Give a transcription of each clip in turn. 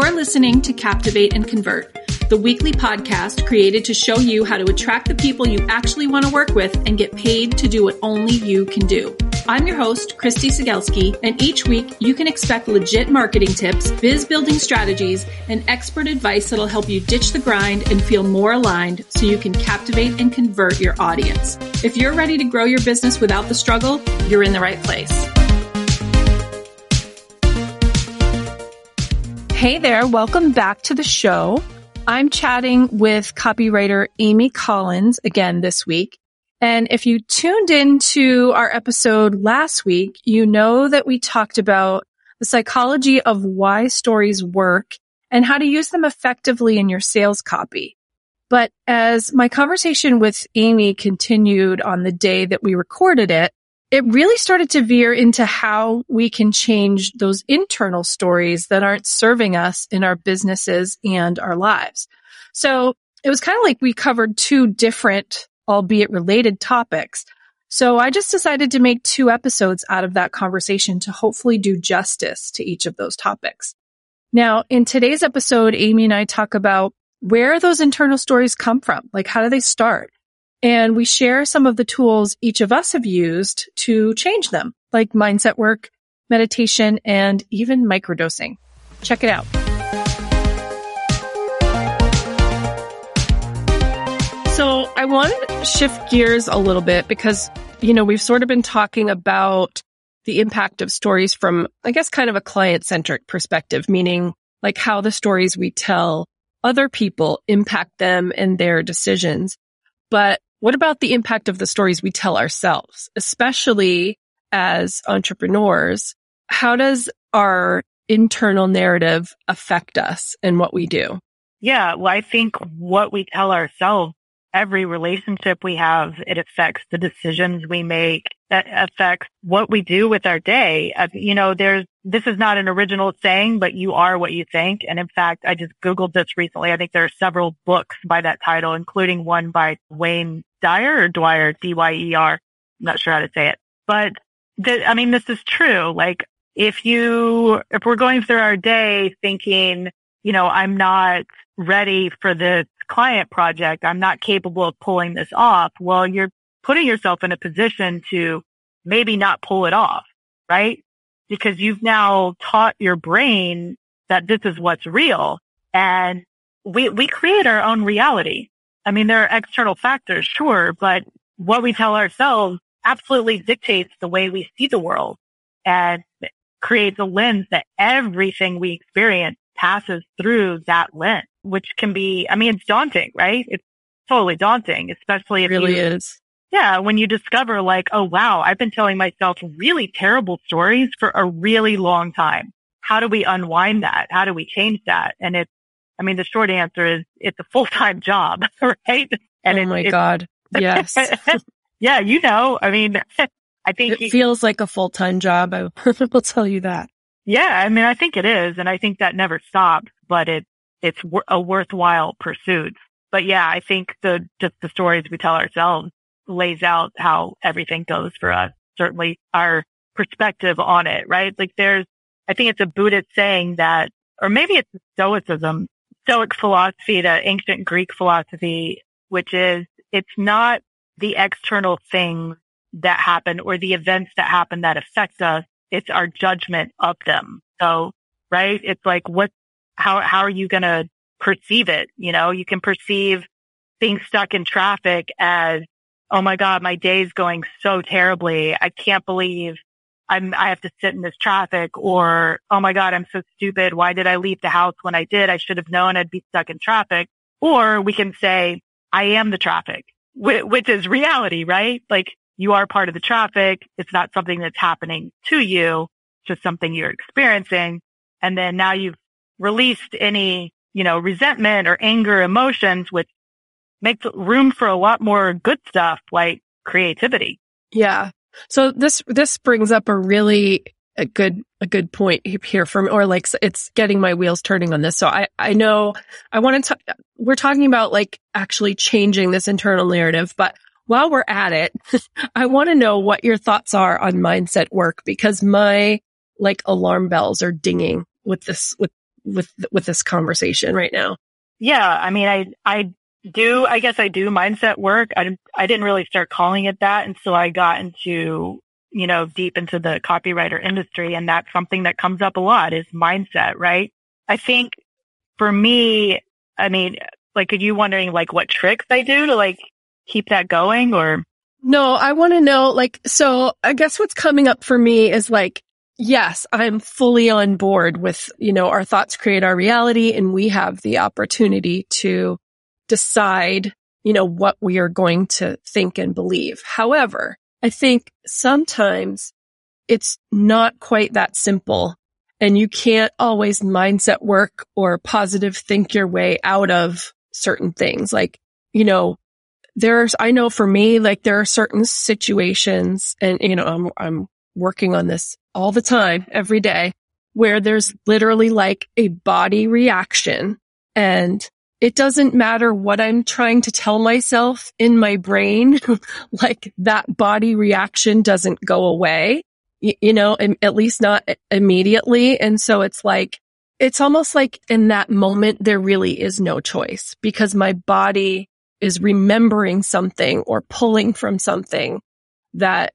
You're listening to Captivate and Convert, the weekly podcast created to show you how to attract the people you actually want to work with and get paid to do what only you can do. I'm your host, Christy Sigelski, and each week you can expect legit marketing tips, biz building strategies, and expert advice that'll help you ditch the grind and feel more aligned so you can captivate and convert your audience. If you're ready to grow your business without the struggle, you're in the right place. Hey there, welcome back to the show. I'm chatting with copywriter Amy Collins again this week. And if you tuned into our episode last week, you know that we talked about the psychology of why stories work and how to use them effectively in your sales copy. But as my conversation with Amy continued on the day that we recorded it, it really started to veer into how we can change those internal stories that aren't serving us in our businesses and our lives. So it was kind of like we covered two different, albeit related topics. So I just decided to make two episodes out of that conversation to hopefully do justice to each of those topics. Now, in today's episode, Amy and I talk about where those internal stories come from. Like, how do they start? And we share some of the tools each of us have used to change them, like mindset work, meditation, and even microdosing. Check it out. So I want to shift gears a little bit because, you know, we've sort of been talking about the impact of stories from, I guess, kind of a client centric perspective, meaning like how the stories we tell other people impact them and their decisions. But what about the impact of the stories we tell ourselves, especially as entrepreneurs? How does our internal narrative affect us and what we do? Yeah. Well, I think what we tell ourselves, every relationship we have, it affects the decisions we make. That affects what we do with our day. Uh, you know, there's, this is not an original saying, but you are what you think. And in fact, I just Googled this recently. I think there are several books by that title, including one by Wayne Dyer or Dwyer, D-Y-E-R. I'm not sure how to say it, but I mean, this is true. Like if you, if we're going through our day thinking, you know, I'm not ready for this client project. I'm not capable of pulling this off. Well, you're putting yourself in a position to maybe not pull it off, right? Because you've now taught your brain that this is what's real and we, we create our own reality. I mean, there are external factors, sure, but what we tell ourselves absolutely dictates the way we see the world and creates a lens that everything we experience passes through that lens, which can be, I mean, it's daunting, right? It's totally daunting, especially if it really you, is. Yeah. When you discover like, oh, wow, I've been telling myself really terrible stories for a really long time. How do we unwind that? How do we change that? And it's I mean, the short answer is it's a full-time job, right? And oh my God. Yes. yeah. You know, I mean, I think it he, feels like a full-time job. I will tell you that. Yeah. I mean, I think it is. And I think that never stops, but it, it's a worthwhile pursuit. But yeah, I think the, just the stories we tell ourselves lays out how everything goes for us. Certainly our perspective on it, right? Like there's, I think it's a Buddhist saying that, or maybe it's Stoicism Stoic philosophy, the ancient Greek philosophy, which is it's not the external things that happen or the events that happen that affect us. It's our judgment of them. So, right? It's like what, how, how are you going to perceive it? You know, you can perceive being stuck in traffic as, Oh my God, my day's going so terribly. I can't believe I'm, I have to sit in this traffic or, oh my God, I'm so stupid. Why did I leave the house when I did? I should have known I'd be stuck in traffic. Or we can say, I am the traffic, which is reality, right? Like you are part of the traffic. It's not something that's happening to you, just something you're experiencing. And then now you've released any, you know, resentment or anger emotions, which makes room for a lot more good stuff like creativity. Yeah. So this, this brings up a really a good, a good point here from, or like it's getting my wheels turning on this. So I, I know I want to, we're talking about like actually changing this internal narrative, but while we're at it, I want to know what your thoughts are on mindset work because my like alarm bells are dinging with this, with with, with this conversation right now. Yeah. I mean, I, I do, I guess I do mindset work. I, I didn't really start calling it that until I got into, you know, deep into the copywriter industry. And that's something that comes up a lot is mindset, right? I think for me, I mean, like, are you wondering like what tricks I do to like keep that going or? No, I want to know, like, so I guess what's coming up for me is like, yes, I'm fully on board with, you know, our thoughts create our reality and we have the opportunity to decide, you know, what we are going to think and believe. However, I think sometimes it's not quite that simple and you can't always mindset work or positive think your way out of certain things. Like, you know, there's, I know for me, like there are certain situations and, you know, I'm, I'm working on this all the time, every day, where there's literally like a body reaction and it doesn't matter what I'm trying to tell myself in my brain, like that body reaction doesn't go away, you, you know, at least not immediately. And so it's like, it's almost like in that moment, there really is no choice because my body is remembering something or pulling from something that,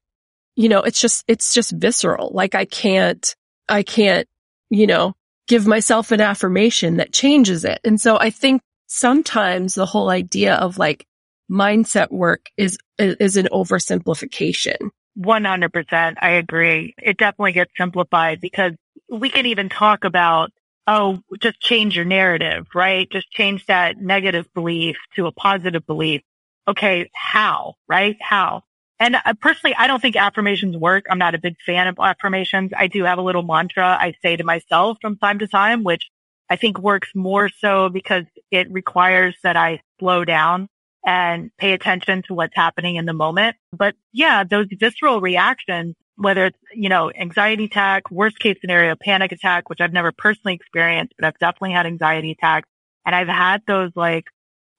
you know, it's just, it's just visceral. Like I can't, I can't, you know, give myself an affirmation that changes it. And so I think sometimes the whole idea of like mindset work is, is an oversimplification. 100%. I agree. It definitely gets simplified because we can even talk about oh, just change your narrative, right? Just change that negative belief to a positive belief. Okay. How, right? How? And uh, personally, I don't think affirmations work. I'm not a big fan of affirmations. I do have a little mantra I say to myself from time to time, which I think works more so because it requires that I slow down and pay attention to what's happening in the moment. But yeah, those visceral reactions whether it's, you know, anxiety attack, worst case scenario, panic attack, which I've never personally experienced, but I've definitely had anxiety attacks. And I've had those like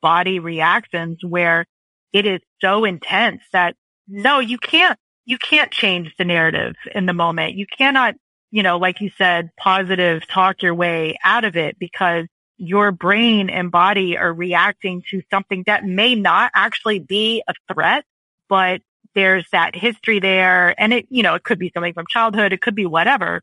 body reactions where it is so intense that no, you can't, you can't change the narrative in the moment. You cannot, you know, like you said, positive talk your way out of it because your brain and body are reacting to something that may not actually be a threat, but there's that history there and it, you know, it could be something from childhood. It could be whatever.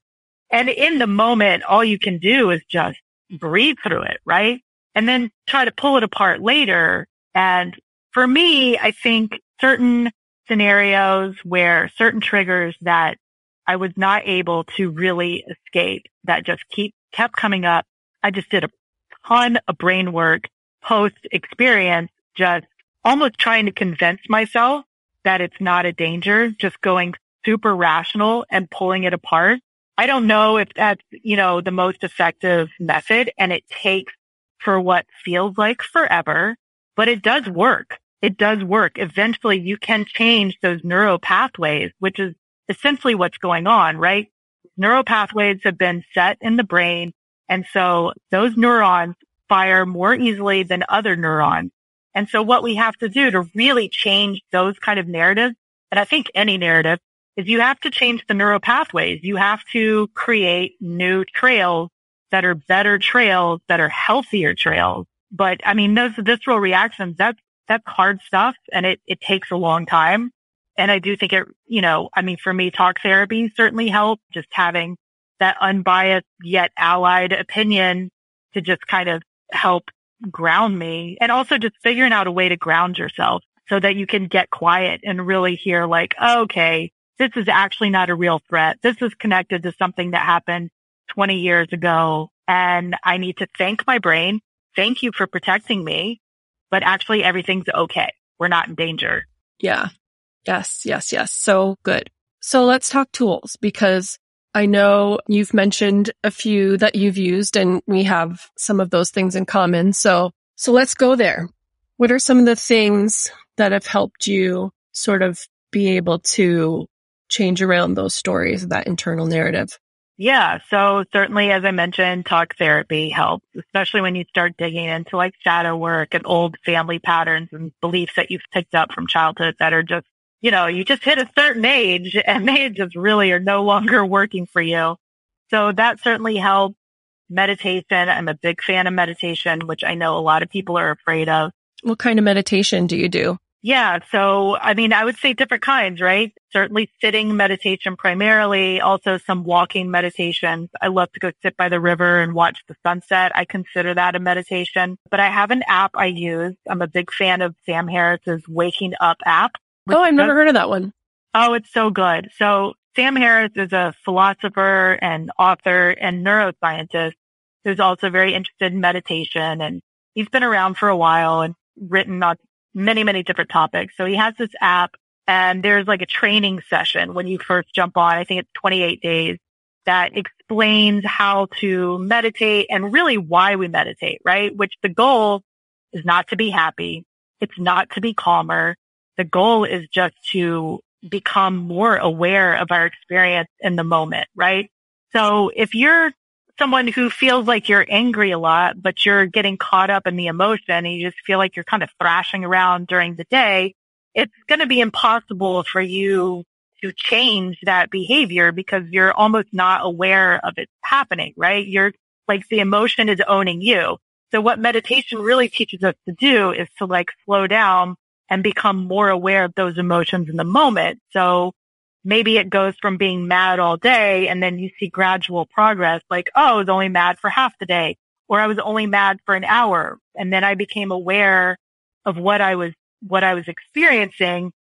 And in the moment, all you can do is just breathe through it, right? And then try to pull it apart later. And for me, I think certain scenarios where certain triggers that I was not able to really escape that just keep kept coming up. I just did a ton of brain work post experience, just almost trying to convince myself that it's not a danger, just going super rational and pulling it apart. I don't know if that's, you know, the most effective method and it takes for what feels like forever, but it does work. It does work. Eventually you can change those neural pathways, which is essentially what's going on, right? Neural pathways have been set in the brain. And so those neurons fire more easily than other neurons. And so what we have to do to really change those kind of narratives, and I think any narrative, is you have to change the neural pathways. You have to create new trails that are better trails, that are healthier trails. But I mean, those visceral reactions, that's, that's hard stuff and it, it takes a long time. And I do think it, you know, I mean, for me, talk therapy certainly helped just having that unbiased yet allied opinion to just kind of help ground me and also just figuring out a way to ground yourself so that you can get quiet and really hear like, okay, this is actually not a real threat. This is connected to something that happened 20 years ago. And I need to thank my brain. Thank you for protecting me, but actually everything's okay. We're not in danger. Yeah. Yes. Yes. Yes. So good. So let's talk tools because I know you've mentioned a few that you've used and we have some of those things in common. So, so let's go there. What are some of the things that have helped you sort of be able to change around those stories, that internal narrative? Yeah. So certainly, as I mentioned, talk therapy helps, especially when you start digging into like shadow work and old family patterns and beliefs that you've picked up from childhood that are just you know, you just hit a certain age and they just really are no longer working for you. So that certainly helps. meditation. I'm a big fan of meditation, which I know a lot of people are afraid of. What kind of meditation do you do? Yeah. So, I mean, I would say different kinds, right? Certainly sitting meditation primarily, also some walking meditations. I love to go sit by the river and watch the sunset. I consider that a meditation, but I have an app I use. I'm a big fan of Sam Harris's Waking Up app. Oh, I've never heard of that one. Oh, it's so good. So Sam Harris is a philosopher and author and neuroscientist who's also very interested in meditation and he's been around for a while and written on many, many different topics. So he has this app and there's like a training session when you first jump on. I think it's 28 days that explains how to meditate and really why we meditate, right? Which the goal is not to be happy. It's not to be calmer. The goal is just to become more aware of our experience in the moment, right? So if you're someone who feels like you're angry a lot, but you're getting caught up in the emotion and you just feel like you're kind of thrashing around during the day, it's going to be impossible for you to change that behavior because you're almost not aware of it happening, right? You're like the emotion is owning you. So what meditation really teaches us to do is to like slow down and become more aware of those emotions in the moment. So maybe it goes from being mad all day and then you see gradual progress like, oh, I was only mad for half the day or I was only mad for an hour. And then I became aware of what I was, what I was experiencing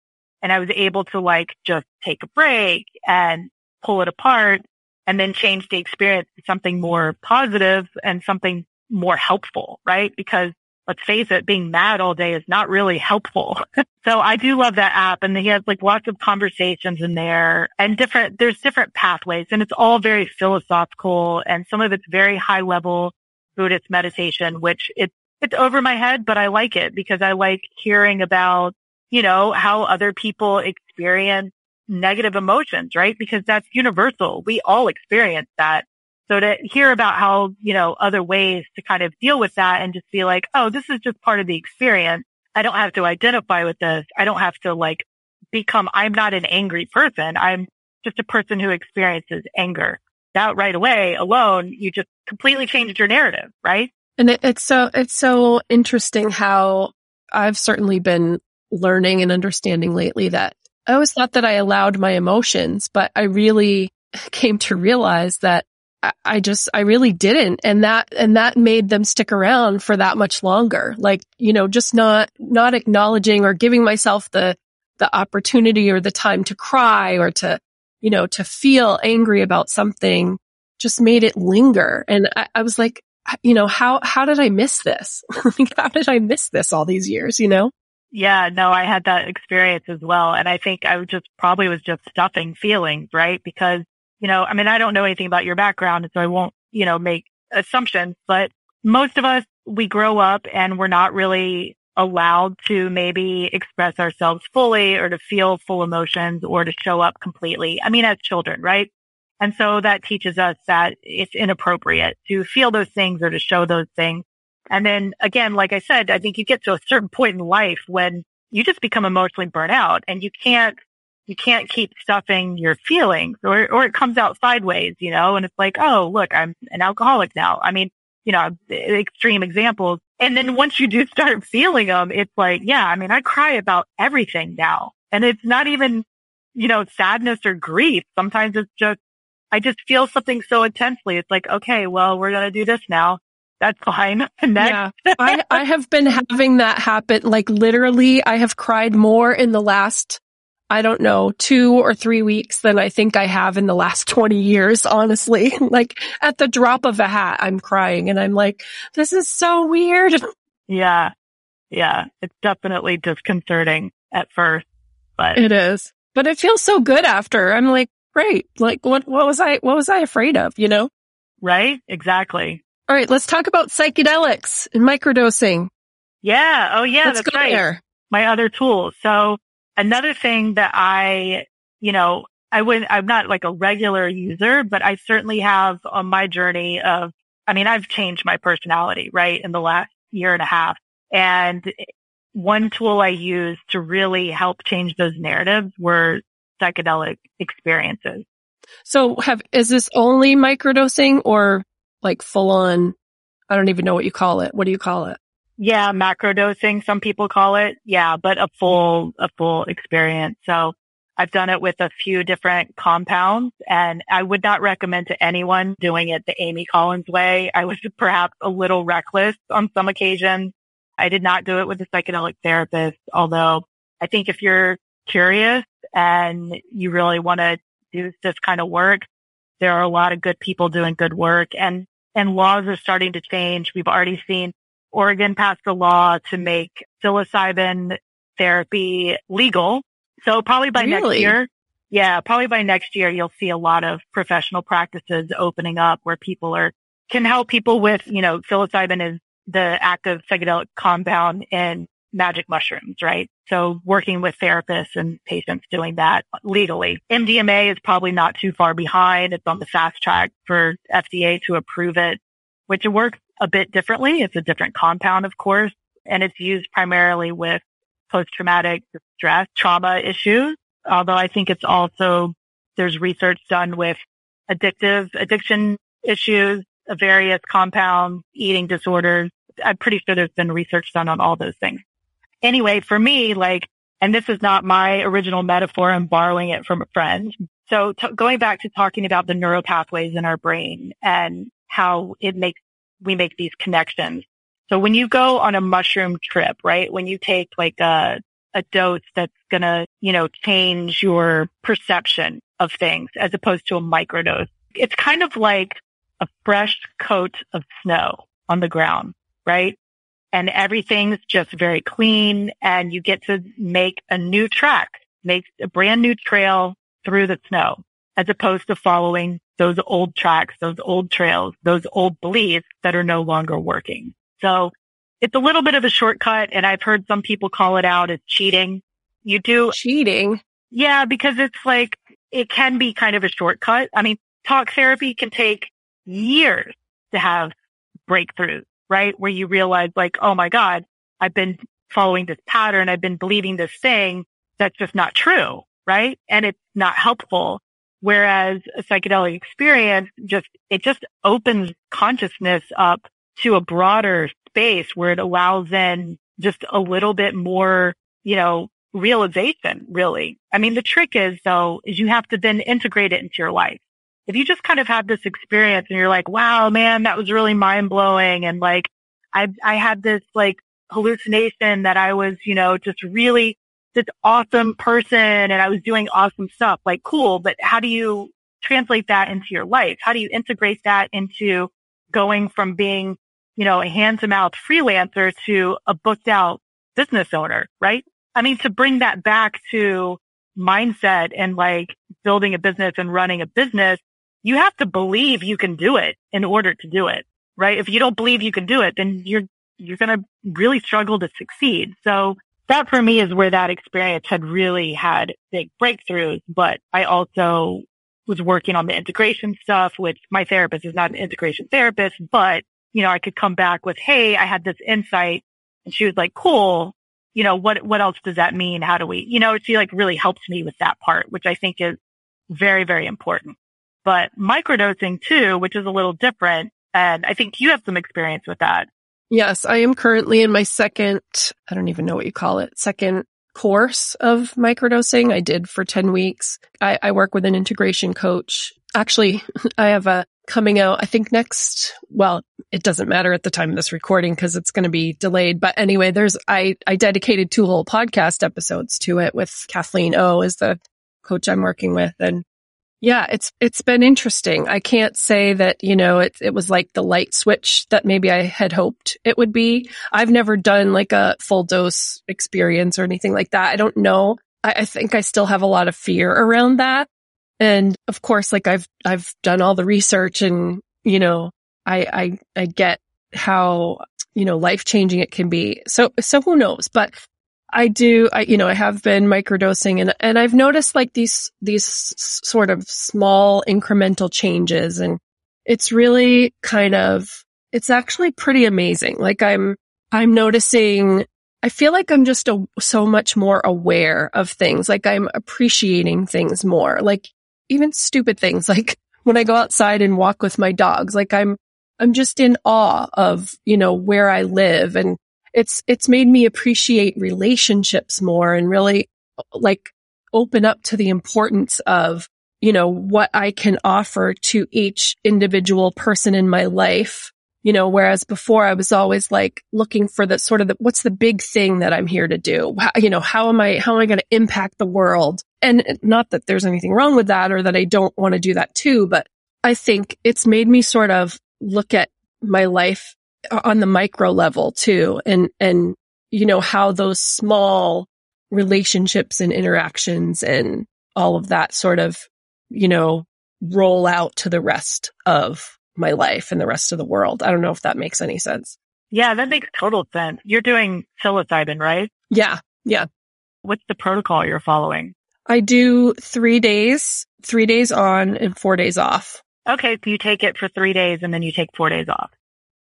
and I was able to like just take a break and pull it apart and then change the experience to something more positive and something more helpful, right? Because let's face it, being mad all day is not really helpful. so I do love that app and he has like lots of conversations in there and different, there's different pathways and it's all very philosophical and some of it's very high level Buddhist meditation, which it's, it's over my head, but I like it because I like hearing about, you know, how other people experience negative emotions, right? Because that's universal. We all experience that. So to hear about how, you know, other ways to kind of deal with that and just be like, oh, this is just part of the experience. I don't have to identify with this. I don't have to like become, I'm not an angry person. I'm just a person who experiences anger. That right away alone, you just completely changed your narrative, right? And it, it's so, it's so interesting how I've certainly been learning and understanding lately that oh, I always thought that I allowed my emotions, but I really came to realize that I just, I really didn't. And that, and that made them stick around for that much longer. Like, you know, just not, not acknowledging or giving myself the, the opportunity or the time to cry or to, you know, to feel angry about something just made it linger. And I, I was like, you know, how, how did I miss this? how did I miss this all these years, you know? Yeah, no, I had that experience as well. And I think I just probably was just stuffing feelings, right? Because you know, I mean, I don't know anything about your background, so I won't, you know, make assumptions, but most of us, we grow up and we're not really allowed to maybe express ourselves fully or to feel full emotions or to show up completely. I mean, as children, right? And so that teaches us that it's inappropriate to feel those things or to show those things. And then again, like I said, I think you get to a certain point in life when you just become emotionally burnt out and you can't you can't keep stuffing your feelings or, or it comes out sideways, you know, and it's like, oh, look, I'm an alcoholic now. I mean, you know, extreme examples. And then once you do start feeling them, it's like, yeah, I mean, I cry about everything now and it's not even, you know, sadness or grief. Sometimes it's just, I just feel something so intensely. It's like, okay, well, we're going to do this now. That's fine. Next. Yeah. I, I have been having that happen. Like literally, I have cried more in the last I don't know, two or three weeks than I think I have in the last 20 years, honestly. like at the drop of a hat, I'm crying and I'm like, this is so weird. Yeah. Yeah. It's definitely disconcerting at first, but it is, but it feels so good after. I'm like, great. Like what, what was I, what was I afraid of, you know? Right. Exactly. All right. Let's talk about psychedelics and microdosing. Yeah. Oh yeah. Let's that's right. There. My other tools. So Another thing that I, you know, I would, I'm not like a regular user, but I certainly have on my journey of, I mean, I've changed my personality, right, in the last year and a half. And one tool I used to really help change those narratives were psychedelic experiences. So have, is this only microdosing or like full on, I don't even know what you call it. What do you call it? Yeah, macro dosing, some people call it. Yeah, but a full, a full experience. So I've done it with a few different compounds and I would not recommend to anyone doing it the Amy Collins way. I was perhaps a little reckless on some occasions. I did not do it with a psychedelic therapist, although I think if you're curious and you really want to do this kind of work, there are a lot of good people doing good work and, and laws are starting to change. We've already seen Oregon passed a law to make psilocybin therapy legal so probably by really? next year, yeah, probably by next year, you'll see a lot of professional practices opening up where people are, can help people with, you know, psilocybin is the active psychedelic compound in magic mushrooms, right? So working with therapists and patients doing that legally. MDMA is probably not too far behind. It's on the fast track for FDA to approve it, which works a bit differently. It's a different compound, of course, and it's used primarily with post-traumatic stress trauma issues. Although I think it's also, there's research done with addictive addiction issues, various compounds, eating disorders. I'm pretty sure there's been research done on all those things. Anyway, for me, like, and this is not my original metaphor. I'm borrowing it from a friend. So t- going back to talking about the neural pathways in our brain and how it makes, we make these connections. So when you go on a mushroom trip, right? When you take like a, a dose that's going to, you know, change your perception of things as opposed to a microdose, it's kind of like a fresh coat of snow on the ground, right? And everything's just very clean and you get to make a new track, make a brand new trail through the snow as opposed to following those old tracks, those old trails, those old beliefs that are no longer working. So it's a little bit of a shortcut and I've heard some people call it out as cheating. You do cheating. Yeah, because it's like, it can be kind of a shortcut. I mean, talk therapy can take years to have breakthroughs, right? Where you realize like, oh my God, I've been following this pattern. I've been believing this thing that's just not true, right? And it's not helpful. Whereas a psychedelic experience just, it just opens consciousness up to a broader space where it allows then just a little bit more, you know, realization, really. I mean, the trick is though, is you have to then integrate it into your life. If you just kind of have this experience and you're like, wow, man, that was really mind blowing. And like, I, I had this like hallucination that I was, you know, just really this awesome person and I was doing awesome stuff. Like cool, but how do you translate that into your life? How do you integrate that into going from being you know, a hand to mouth freelancer to a booked out business owner, right? I mean, to bring that back to mindset and like building a business and running a business, you have to believe you can do it in order to do it, right? If you don't believe you can do it, then you're, you're going to really struggle to succeed. So that for me is where that experience had really had big breakthroughs, but I also was working on the integration stuff, which my therapist is not an integration therapist, but you know, I could come back with, Hey, I had this insight. And she was like, cool. You know, what, what else does that mean? How do we, you know, she like really helped me with that part, which I think is very, very important. But microdosing too, which is a little different. And I think you have some experience with that. Yes, I am currently in my second, I don't even know what you call it, second course of microdosing. I did for 10 weeks. I, I work with an integration coach. Actually, I have a coming out, I think next, well, it doesn't matter at the time of this recording because it's going to be delayed. But anyway, there's, I, I dedicated two whole podcast episodes to it with Kathleen O as the coach I'm working with. And yeah, it's, it's been interesting. I can't say that, you know, it, it was like the light switch that maybe I had hoped it would be. I've never done like a full dose experience or anything like that. I don't know. I, I think I still have a lot of fear around that. And of course, like I've, I've done all the research and, you know, I, I, I get how, you know, life changing it can be. So, so who knows? But I do, I, you know, I have been microdosing and, and I've noticed like these, these sort of small incremental changes and it's really kind of, it's actually pretty amazing. Like I'm, I'm noticing I feel like I'm just a, so much more aware of things. Like I'm appreciating things more. Like even stupid things like when I go outside and walk with my dogs, like I'm, I'm just in awe of, you know, where I live and it's, it's made me appreciate relationships more and really like open up to the importance of, you know, what I can offer to each individual person in my life. You know, whereas before I was always like looking for the sort of the, what's the big thing that I'm here to do? How, you know, how am I, how am I going to impact the world? And not that there's anything wrong with that or that I don't want to do that too, but I think it's made me sort of look at my life on the micro level too and, and, you know, how those small relationships and interactions and all of that sort of, you know, roll out to the rest of my life and the rest of the world. I don't know if that makes any sense. Yeah, that makes total sense. You're doing psilocybin, right? Yeah. Yeah. What's the protocol you're following? I do three days, three days on and four days off. Okay. So you take it for three days and then you take four days off.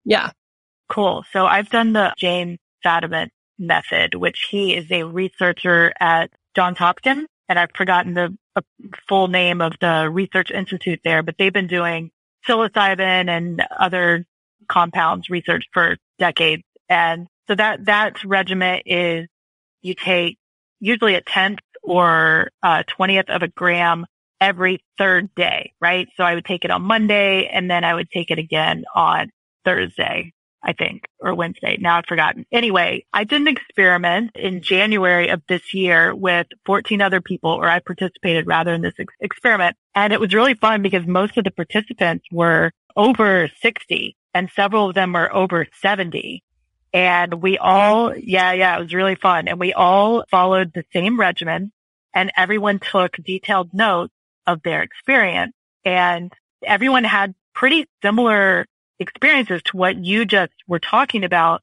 Yeah. Cool. So I've done the James Fadiman method, which he is a researcher at Johns Hopkins. And I've forgotten the uh, full name of the research institute there, but they've been doing psilocybin and other compounds research for decades. And so that, that regimen is you take usually a tenth or a twentieth of a gram every third day, right? So I would take it on Monday and then I would take it again on Thursday. I think, or Wednesday. Now I've forgotten. Anyway, I did an experiment in January of this year with 14 other people, or I participated rather in this ex- experiment. And it was really fun because most of the participants were over 60 and several of them were over 70. And we all, yeah, yeah, it was really fun. And we all followed the same regimen and everyone took detailed notes of their experience and everyone had pretty similar experiences to what you just were talking about.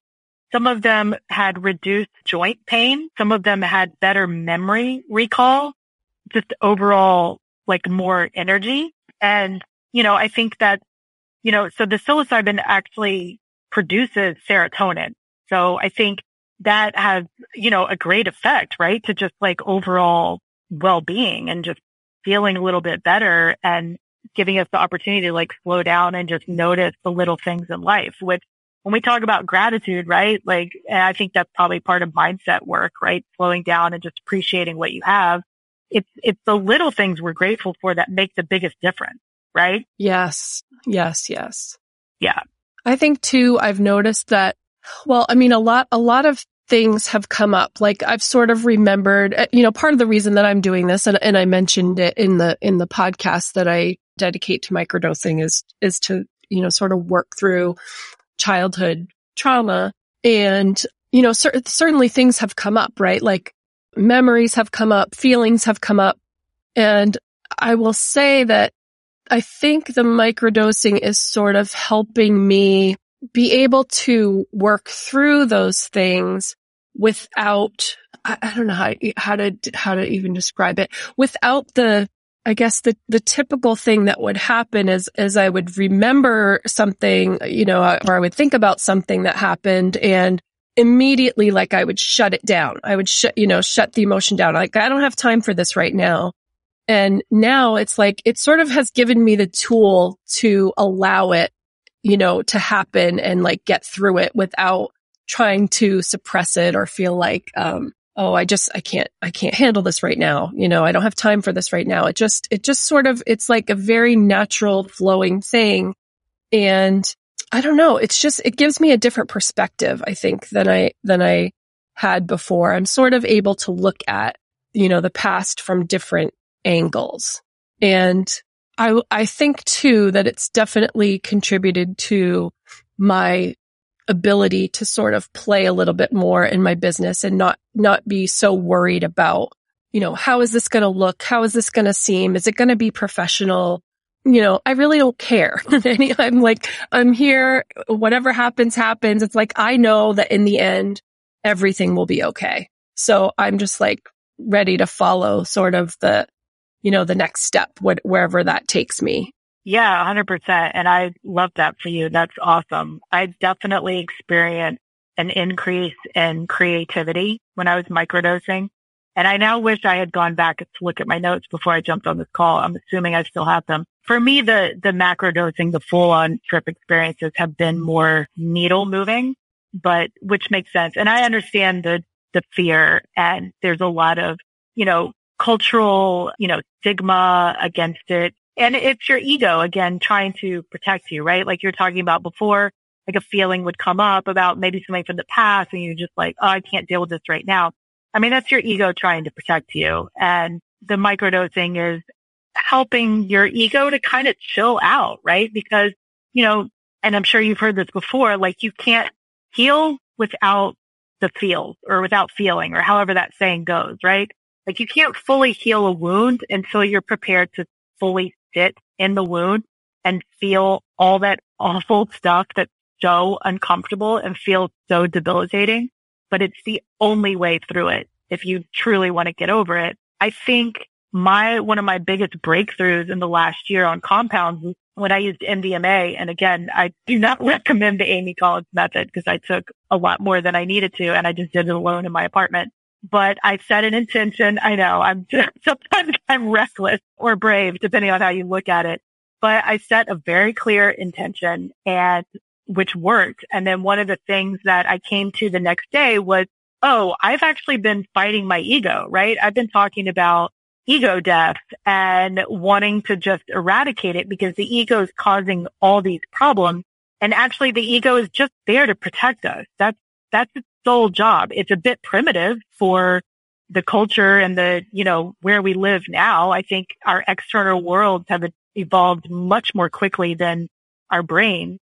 Some of them had reduced joint pain. Some of them had better memory recall, just overall like more energy. And, you know, I think that, you know, so the psilocybin actually produces serotonin. So I think that has, you know, a great effect, right? To just like overall well-being and just feeling a little bit better. And giving us the opportunity to like slow down and just notice the little things in life, which when we talk about gratitude, right? Like, and I think that's probably part of mindset work, right? Slowing down and just appreciating what you have. It's, it's the little things we're grateful for that make the biggest difference, right? Yes. Yes. Yes. Yeah. I think too, I've noticed that, well, I mean, a lot, a lot of things have come up. Like I've sort of remembered, uh, you know, part of the reason that I'm doing this, and, and I mentioned it in the, in the podcast that I dedicate to microdosing is, is to, you know, sort of work through childhood trauma. And, you know, cer- certainly things have come up, right? Like memories have come up, feelings have come up. And I will say that I think the microdosing is sort of helping me be able to work through those things without, I, don't know how, how to, how to even describe it without the, I guess the, the typical thing that would happen is, is I would remember something, you know, or I would think about something that happened and immediately, like I would shut it down. I would shut, you know, shut the emotion down. Like I don't have time for this right now. And now it's like, it sort of has given me the tool to allow it you know, to happen and like get through it without trying to suppress it or feel like, um, oh, I just, I can't, I can't handle this right now. You know, I don't have time for this right now. It just, it just sort of, it's like a very natural flowing thing. And I don't know. It's just, it gives me a different perspective, I think, than I, than I had before. I'm sort of able to look at, you know, the past from different angles. And I, I think too that it's definitely contributed to my ability to sort of play a little bit more in my business and not, not be so worried about, you know, how is this going to look? How is this going to seem? Is it going to be professional? You know, I really don't care. I'm like, I'm here. Whatever happens, happens. It's like, I know that in the end, everything will be okay. So I'm just like ready to follow sort of the, you know, the next step, what, wherever that takes me. Yeah, 100%. And I love that for you. That's awesome. I definitely experienced an increase in creativity when I was microdosing. And I now wish I had gone back to look at my notes before I jumped on this call. I'm assuming I still have them. For me, the, the macro dosing, the full on trip experiences have been more needle moving, but which makes sense. And I understand the, the fear and there's a lot of, you know, cultural, you know, stigma against it. And it's your ego again trying to protect you, right? Like you're talking about before, like a feeling would come up about maybe something from the past and you're just like, oh, I can't deal with this right now. I mean, that's your ego trying to protect you. And the microdosing is helping your ego to kind of chill out, right? Because, you know, and I'm sure you've heard this before, like you can't heal without the feels or without feeling or however that saying goes, right? Like you can't fully heal a wound until you're prepared to fully sit in the wound and feel all that awful stuff that's so uncomfortable and feels so debilitating but it's the only way through it if you truly want to get over it. I think my, one of my biggest breakthroughs in the last year on compounds when I used MDMA. And again, I do not recommend the Amy Collins method because I took a lot more than I needed to and I just did it alone in my apartment. But I set an intention. I know I'm sometimes I'm reckless or brave depending on how you look at it. But I set a very clear intention and which worked. And then one of the things that I came to the next day was, oh, I've actually been fighting my ego, right? I've been talking about ego death and wanting to just eradicate it because the ego is causing all these problems. And actually the ego is just there to protect us. That's, that's its sole job. It's a bit primitive for the culture and the, you know, where we live now. I think our external worlds have evolved much more quickly than our brain.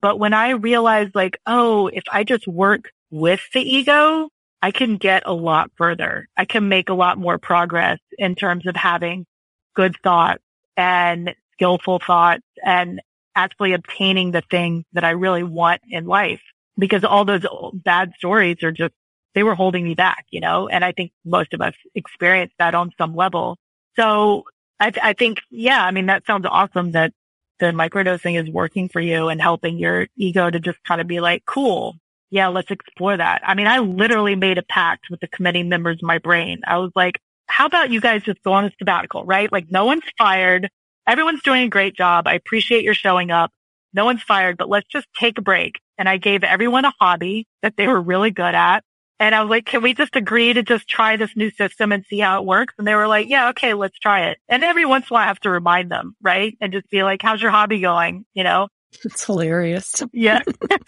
But when I realized like, oh, if I just work with the ego, I can get a lot further. I can make a lot more progress in terms of having good thoughts and skillful thoughts and actually obtaining the thing that I really want in life because all those bad stories are just, they were holding me back, you know, and I think most of us experience that on some level. So I, I think, yeah, I mean, that sounds awesome that the microdosing is working for you and helping your ego to just kind of be like, cool. Yeah, let's explore that. I mean, I literally made a pact with the committee members of my brain. I was like, how about you guys just go on a sabbatical, right? Like no one's fired. Everyone's doing a great job. I appreciate your showing up. No one's fired, but let's just take a break. And I gave everyone a hobby that they were really good at. And I was like, can we just agree to just try this new system and see how it works? And they were like, yeah, okay, let's try it. And every once in a while I have to remind them, right? And just be like, how's your hobby going? You know? It's hilarious. Yeah.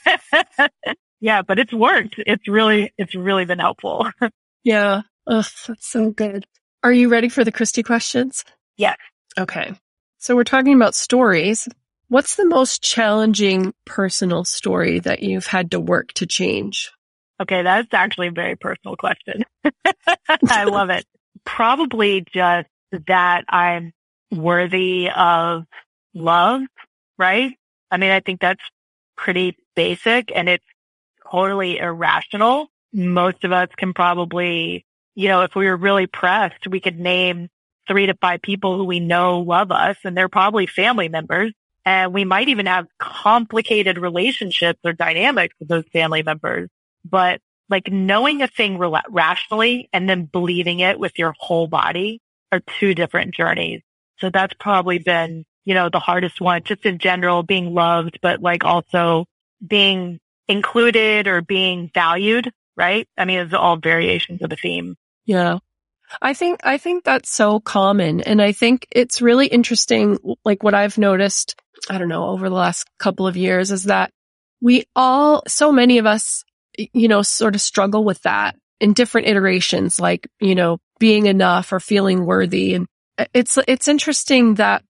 yeah, but it's worked. It's really, it's really been helpful. yeah. Ugh, that's so good. Are you ready for the Christy questions? Yes. Okay. So we're talking about stories. What's the most challenging personal story that you've had to work to change? Okay, that's actually a very personal question. I love it. Probably just that I'm worthy of love, right? I mean, I think that's pretty basic and it's totally irrational. Most of us can probably, you know, if we were really pressed, we could name three to five people who we know love us and they're probably family members. And we might even have complicated relationships or dynamics with those family members but like knowing a thing rationally and then believing it with your whole body are two different journeys. So that's probably been, you know, the hardest one, just in general, being loved, but like also being included or being valued, right? I mean, it's all variations of the theme. Yeah. I think, I think that's so common. And I think it's really interesting. Like what I've noticed, I don't know, over the last couple of years is that we all, so many of us you know, sort of struggle with that in different iterations, like, you know, being enough or feeling worthy. And it's, it's interesting that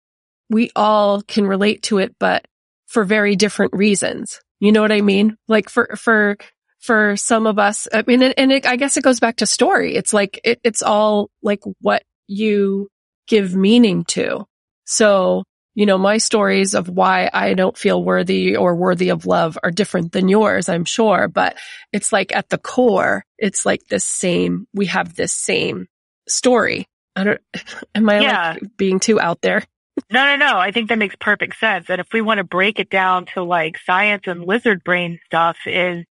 we all can relate to it, but for very different reasons. You know what I mean? Like for, for, for some of us, I mean, and it, I guess it goes back to story. It's like, it, it's all like what you give meaning to. So you know, my stories of why I don't feel worthy or worthy of love are different than yours, I'm sure, but it's like at the core, it's like this same, we have this same story. I don't, am I yeah. like being too out there? No, no, no. I think that makes perfect sense. And if we want to break it down to like science and lizard brain stuff is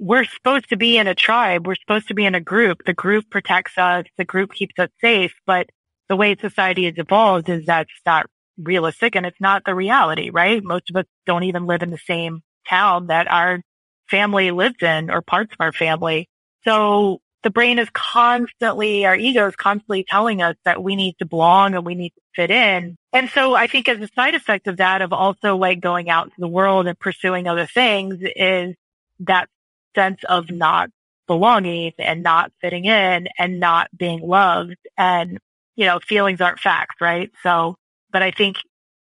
we're supposed to be in a tribe. We're supposed to be in a group. The group protects us. The group keeps us safe. But the way society has evolved is that's not realistic and it's not the reality, right? Most of us don't even live in the same town that our family lives in or parts of our family. So the brain is constantly, our ego is constantly telling us that we need to belong and we need to fit in. And so I think as a side effect of that, of also like going out to the world and pursuing other things is that sense of not belonging and not fitting in and not being loved. And, you know, feelings aren't facts, right? So, but I think,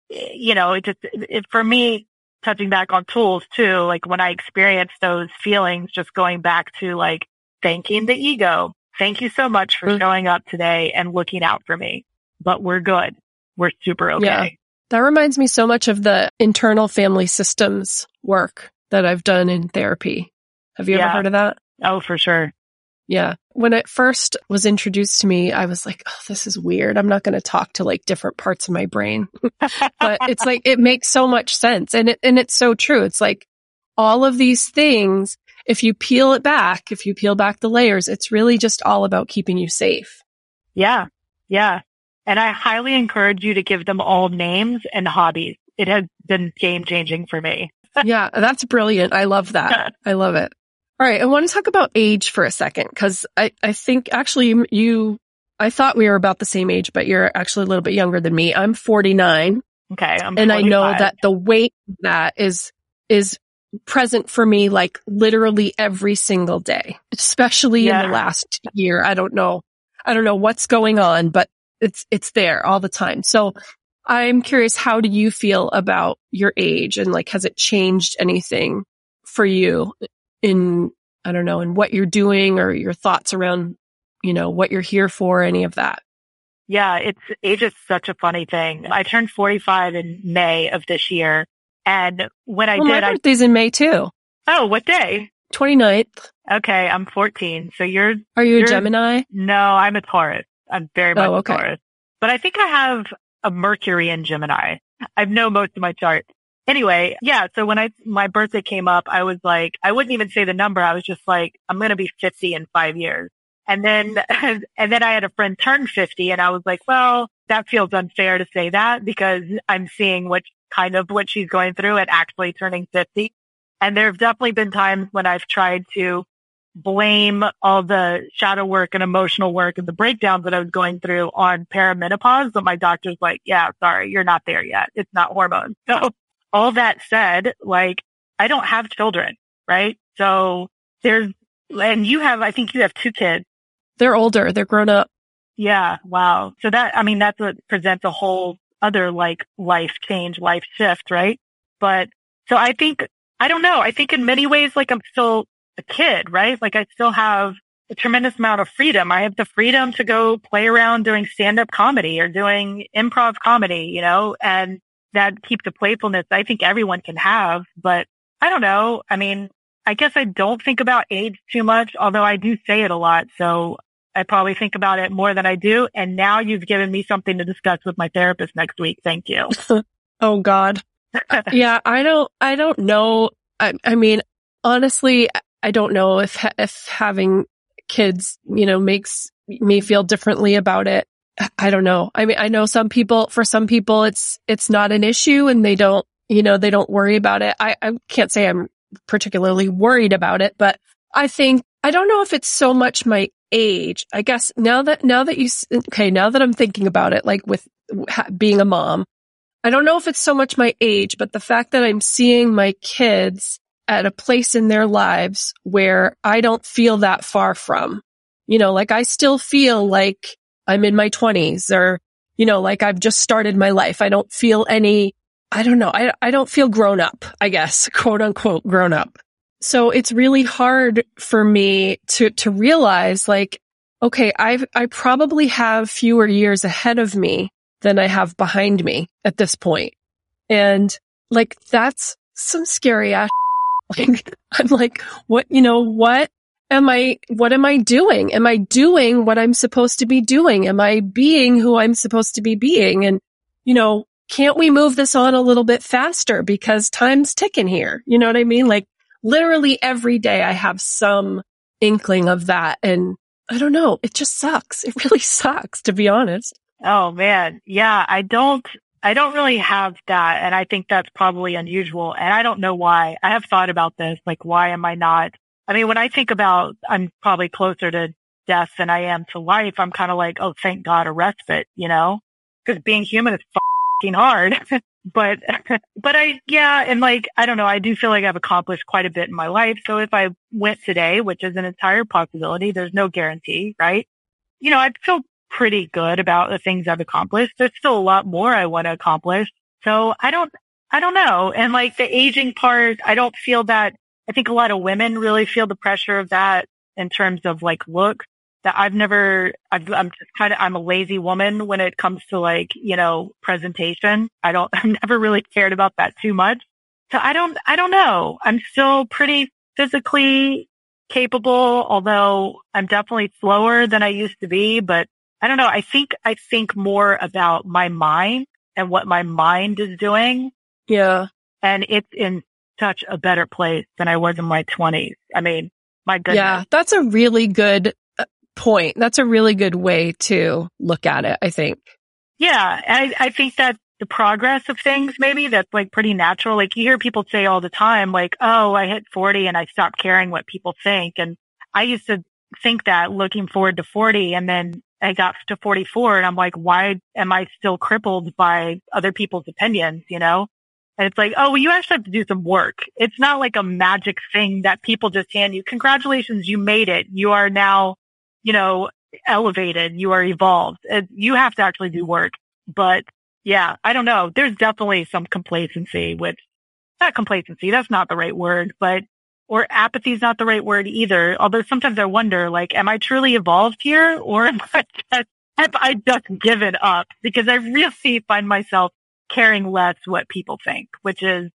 you know, it just, it, for me, touching back on tools too, like when I experienced those feelings, just going back to like thanking the ego. Thank you so much for mm-hmm. showing up today and looking out for me, but we're good. We're super okay. Yeah. That reminds me so much of the internal family systems work that I've done in therapy. Have you yeah. ever heard of that? Oh, for sure. Yeah. When it first was introduced to me, I was like, oh, this is weird. I'm not going to talk to like different parts of my brain. but it's like, it makes so much sense. And it, and it's so true. It's like all of these things, if you peel it back, if you peel back the layers, it's really just all about keeping you safe. Yeah. Yeah. And I highly encourage you to give them all names and hobbies. It has been game changing for me. yeah. That's brilliant. I love that. I love it. All right. I want to talk about age for a second because I, I think actually you, I thought we were about the same age, but you're actually a little bit younger than me. I'm 49. Okay. I'm and 45. I know that the weight that is, is present for me like literally every single day, especially yeah. in the last year. I don't know. I don't know what's going on, but it's, it's there all the time. So I'm curious, how do you feel about your age and like, has it changed anything for you in, I don't know, in what you're doing or your thoughts around, you know, what you're here for, any of that? Yeah, it's age is such a funny thing. I turned 45 in May of this year. And when I well, did, my birthday's I, in May too. Oh, what day? 29th. Okay, I'm 14. So you're Are you a Gemini? No, I'm a Taurus. I'm very much oh, okay. a Taurus. But I think I have a Mercury in Gemini. I've know most of my chart. Anyway, yeah. So when I, my birthday came up, I was like, I wouldn't even say the number. I was just like, I'm going to be 50 in five years. And then, and then I had a friend turn 50 and I was like, well, that feels unfair to say that because I'm seeing what kind of what she's going through at actually turning 50. And there have definitely been times when I've tried to blame all the shadow work and emotional work and the breakdowns that I was going through on perimenopause. But my doctor's like, yeah, sorry, you're not there yet. It's not hormones. So all that said, like I don't have children, right? So there's, and you have, I think you have two kids. They're older. They're grown up. Yeah. Wow. So that, I mean, that's what presents a whole other like life change, life shift, right? But so I think, I don't know. I think in many ways, like I'm still a kid, right? Like I still have a tremendous amount of freedom. I have the freedom to go play around doing stand up comedy or doing improv comedy, you know, and that keep the playfulness I think everyone can have. But I don't know. I mean, I guess I don't think about age too much, although I do say it a lot. So I probably think about it more than I do. And now you've given me something to discuss with my therapist next week. Thank you. oh God. yeah. I don't, I don't know. I, I mean, honestly, I don't know if, if having kids, you know, makes me feel differently about it. I don't know. I mean, I know some people, for some people, it's, it's not an issue and they don't, you know, they don't worry about it. I, I can't say I'm particularly worried about it, but I think, I don't know if it's so much my age. I guess now that, now that you, okay, now that I'm thinking about it, like with being a mom, I don't know if it's so much my age, but the fact that I'm seeing my kids at a place in their lives where I don't feel that far from, you know, like I still feel like I'm in my twenties or, you know, like I've just started my life. I don't feel any, I don't know. I, I don't feel grown up, I guess, quote unquote grown up. So it's really hard for me to, to realize like, okay, I I probably have fewer years ahead of me than I have behind me at this point. And like, that's some scary ass. Like, I'm like, what, you know, what am I, what am I doing? Am I doing what I'm supposed to be doing? Am I being who I'm supposed to be being? And, you know, can't we move this on a little bit faster because time's ticking here? You know what I mean? Like literally every day I have some inkling of that. And I don't know. It just sucks. It really sucks, to be honest. Oh man. Yeah. I don't, I don't really have that. And I think that's probably unusual. And I don't know why. I have thought about this. Like, why am I not? I mean, when I think about, I'm probably closer to death than I am to life. I'm kind of like, oh, thank God a respite, you know, because being human is fucking hard. but, but I, yeah. And like, I don't know. I do feel like I've accomplished quite a bit in my life. So if I went today, which is an entire possibility, there's no guarantee, right? You know, I feel pretty good about the things I've accomplished. There's still a lot more I want to accomplish. So I don't, I don't know. And like the aging part, I don't feel that. I think a lot of women really feel the pressure of that in terms of like look that I've never, i am just kind of, I'm a lazy woman when it comes to like, you know, presentation. I don't, I've never really cared about that too much. So I don't, I don't know. I'm still pretty physically capable, although I'm definitely slower than I used to be, but I don't know. I think, I think more about my mind and what my mind is doing. Yeah. And it's in such a better place than I was in my twenties. I mean, my goodness. Yeah. That's a really good uh, point. That's a really good way to look at it, I think. Yeah. I, I think that the progress of things, maybe that's like pretty natural. Like you hear people say all the time, like, Oh, I hit 40 and I stopped caring what people think. And I used to think that looking forward to 40 and then I got to 44 and I'm like, why am I still crippled by other people's opinions? You know? And it's like, oh, well, you actually have to do some work. It's not like a magic thing that people just hand you. Congratulations. You made it. You are now you know, elevated, you are evolved. You have to actually do work. But yeah, I don't know. There's definitely some complacency, which not complacency. That's not the right word, but or apathy is not the right word either. Although sometimes I wonder, like, am I truly evolved here or am I just, have I just given up? Because I really find myself caring less what people think, which is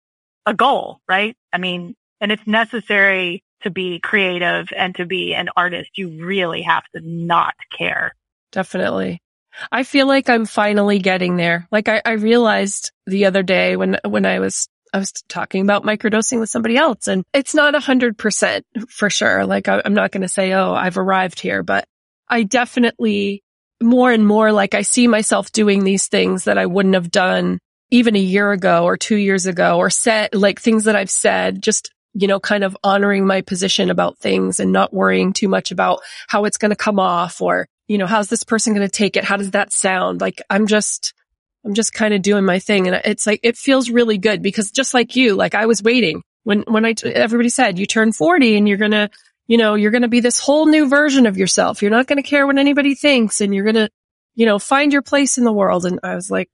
a goal, right? I mean, and it's necessary to be creative and to be an artist, you really have to not care. Definitely. I feel like I'm finally getting there. Like I, I realized the other day when, when I was I was talking about microdosing with somebody else and it's not a hundred percent for sure. Like I, am not going to say, Oh, I've arrived here, but I definitely more and more like I see myself doing these things that I wouldn't have done even a year ago or two years ago or said like things that I've said just you know, kind of honoring my position about things and not worrying too much about how it's going to come off or, you know, how's this person going to take it? How does that sound? Like I'm just, I'm just kind of doing my thing. And it's like, it feels really good because just like you, like I was waiting when, when I, t- everybody said you turn 40 and you're going to, you know, you're going to be this whole new version of yourself. You're not going to care what anybody thinks and you're going to, you know, find your place in the world. And I was like,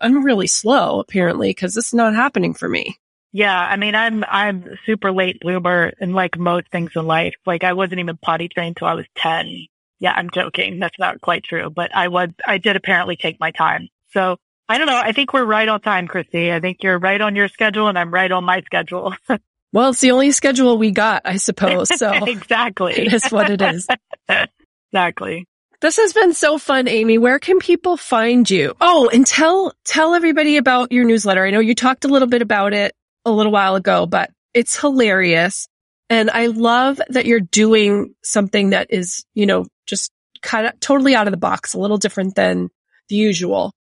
I'm really slow apparently because this is not happening for me. Yeah, I mean, I'm I'm super late bloomer and like most things in life. Like I wasn't even potty trained until I was ten. Yeah, I'm joking. That's not quite true, but I was. I did apparently take my time. So I don't know. I think we're right on time, Christy. I think you're right on your schedule, and I'm right on my schedule. well, it's the only schedule we got, I suppose. So exactly, it is what it is. exactly. This has been so fun, Amy. Where can people find you? Oh, and tell tell everybody about your newsletter. I know you talked a little bit about it a little while ago, but it's hilarious. And I love that you're doing something that is, you know, just kind of totally out of the box, a little different than the usual.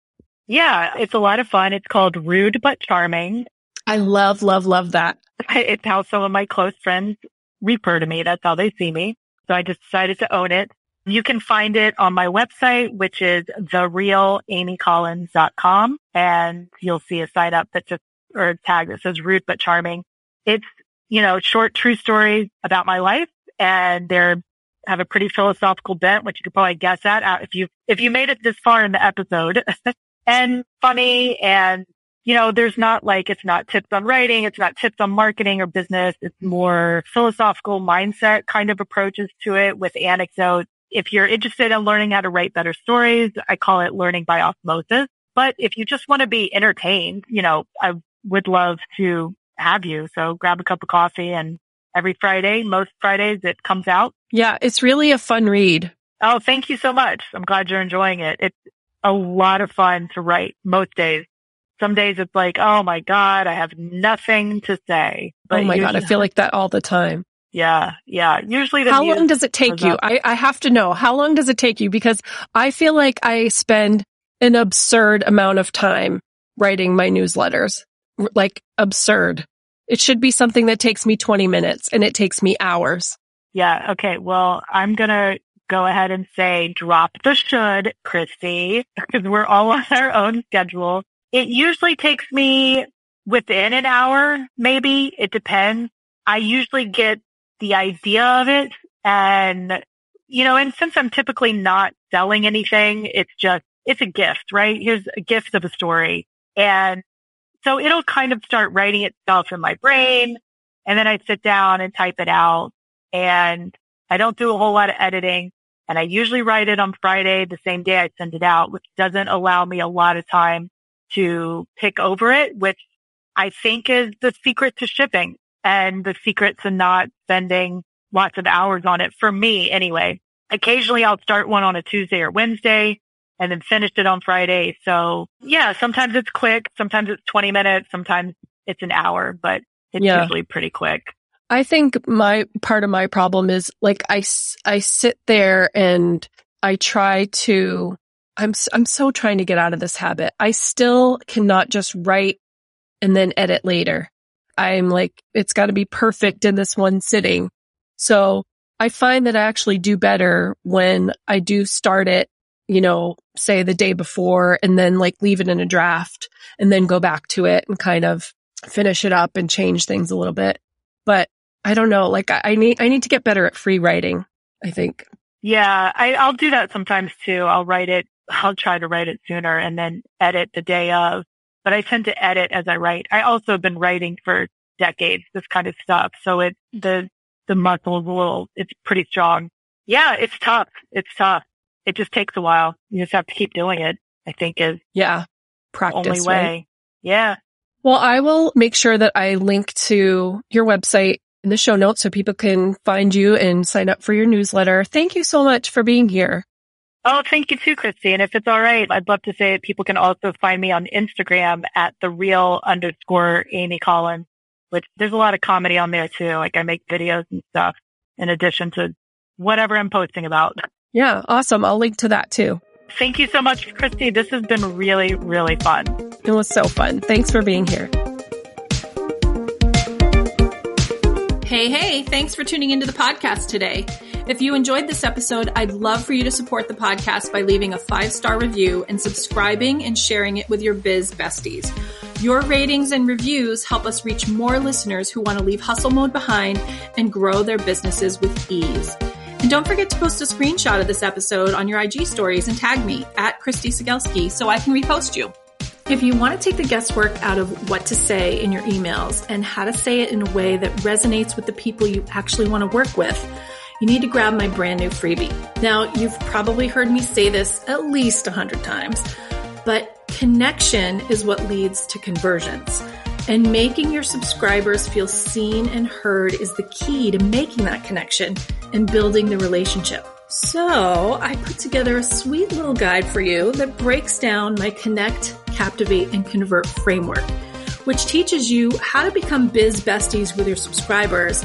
Yeah, it's a lot of fun. It's called Rude But Charming. I love, love, love that. It's how some of my close friends refer to me. That's how they see me. So I just decided to own it. You can find it on my website, which is therealamycollins.com. And you'll see a sign up that just or a tag that says rude but charming. It's, you know, short true stories about my life and they're have a pretty philosophical bent, which you could probably guess at if you, if you made it this far in the episode and funny and, you know, there's not like, it's not tips on writing. It's not tips on marketing or business. It's more philosophical mindset kind of approaches to it with anecdotes. If you're interested in learning how to write better stories, I call it learning by osmosis. But if you just want to be entertained, you know, I would love to have you. So grab a cup of coffee and every Friday, most Fridays it comes out. Yeah, it's really a fun read. Oh, thank you so much. I'm glad you're enjoying it. It's a lot of fun to write most days. some days it's like, oh my God, I have nothing to say. But oh my God, I feel like that all the time. Yeah, yeah. Usually How long does it take you? I, I have to know. How long does it take you? Because I feel like I spend an absurd amount of time writing my newsletters. Like absurd. It should be something that takes me 20 minutes and it takes me hours. Yeah. Okay. Well, I'm going to go ahead and say drop the should, Christy, because we're all on our own schedule. It usually takes me within an hour, maybe. It depends. I usually get the idea of it and, you know, and since I'm typically not selling anything, it's just, it's a gift, right? Here's a gift of a story. And so it'll kind of start writing itself in my brain. And then I sit down and type it out and I don't do a whole lot of editing. And I usually write it on Friday, the same day I send it out, which doesn't allow me a lot of time to pick over it, which I think is the secret to shipping and the secret to not spending lots of hours on it for me anyway. Occasionally I'll start one on a Tuesday or Wednesday and then finish it on Friday. So yeah, sometimes it's quick. Sometimes it's 20 minutes. Sometimes it's an hour, but it's yeah. usually pretty quick. I think my part of my problem is like I, I sit there and I try to, I'm, I'm so trying to get out of this habit. I still cannot just write and then edit later. I'm like, it's got to be perfect in this one sitting. So I find that I actually do better when I do start it, you know, say the day before and then like leave it in a draft and then go back to it and kind of finish it up and change things a little bit. But I don't know, like I, need, I need to get better at free writing, I think. Yeah, I, I'll do that sometimes too. I'll write it, I'll try to write it sooner and then edit the day of but I tend to edit as I write. I also have been writing for decades, this kind of stuff. So it, the, the muscles a little, it's pretty strong. Yeah, it's tough. It's tough. It just takes a while. You just have to keep doing it, I think is. Yeah. Practice. Only way. Right? Yeah. Well, I will make sure that I link to your website in the show notes so people can find you and sign up for your newsletter. Thank you so much for being here. Oh, thank you too, Christy. And if it's all right, I'd love to say that people can also find me on Instagram at the real underscore Amy Collins, which there's a lot of comedy on there too. Like I make videos and stuff in addition to whatever I'm posting about. Yeah. Awesome. I'll link to that too. Thank you so much, Christy. This has been really, really fun. It was so fun. Thanks for being here. Hey, hey, thanks for tuning into the podcast today. If you enjoyed this episode, I'd love for you to support the podcast by leaving a five star review and subscribing and sharing it with your biz besties. Your ratings and reviews help us reach more listeners who want to leave hustle mode behind and grow their businesses with ease. And don't forget to post a screenshot of this episode on your IG stories and tag me at Christy Sigelski so I can repost you. If you want to take the guesswork out of what to say in your emails and how to say it in a way that resonates with the people you actually want to work with, you need to grab my brand new freebie. Now, you've probably heard me say this at least a hundred times, but connection is what leads to conversions. And making your subscribers feel seen and heard is the key to making that connection and building the relationship. So I put together a sweet little guide for you that breaks down my connect, captivate, and convert framework, which teaches you how to become biz besties with your subscribers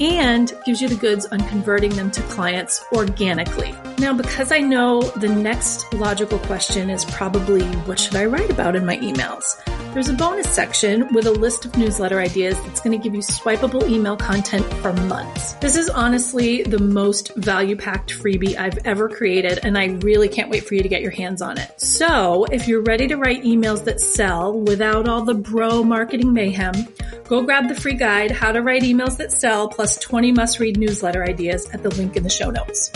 and gives you the goods on converting them to clients organically. Now, because I know the next logical question is probably what should I write about in my emails? There's a bonus section with a list of newsletter ideas that's going to give you swipeable email content for months. This is honestly the most value packed freebie I've ever created, and I really can't wait for you to get your hands on it. So if you're ready to write emails that sell without all the bro marketing mayhem, go grab the free guide, How to Write Emails That Sell, plus 20 must read newsletter ideas at the link in the show notes.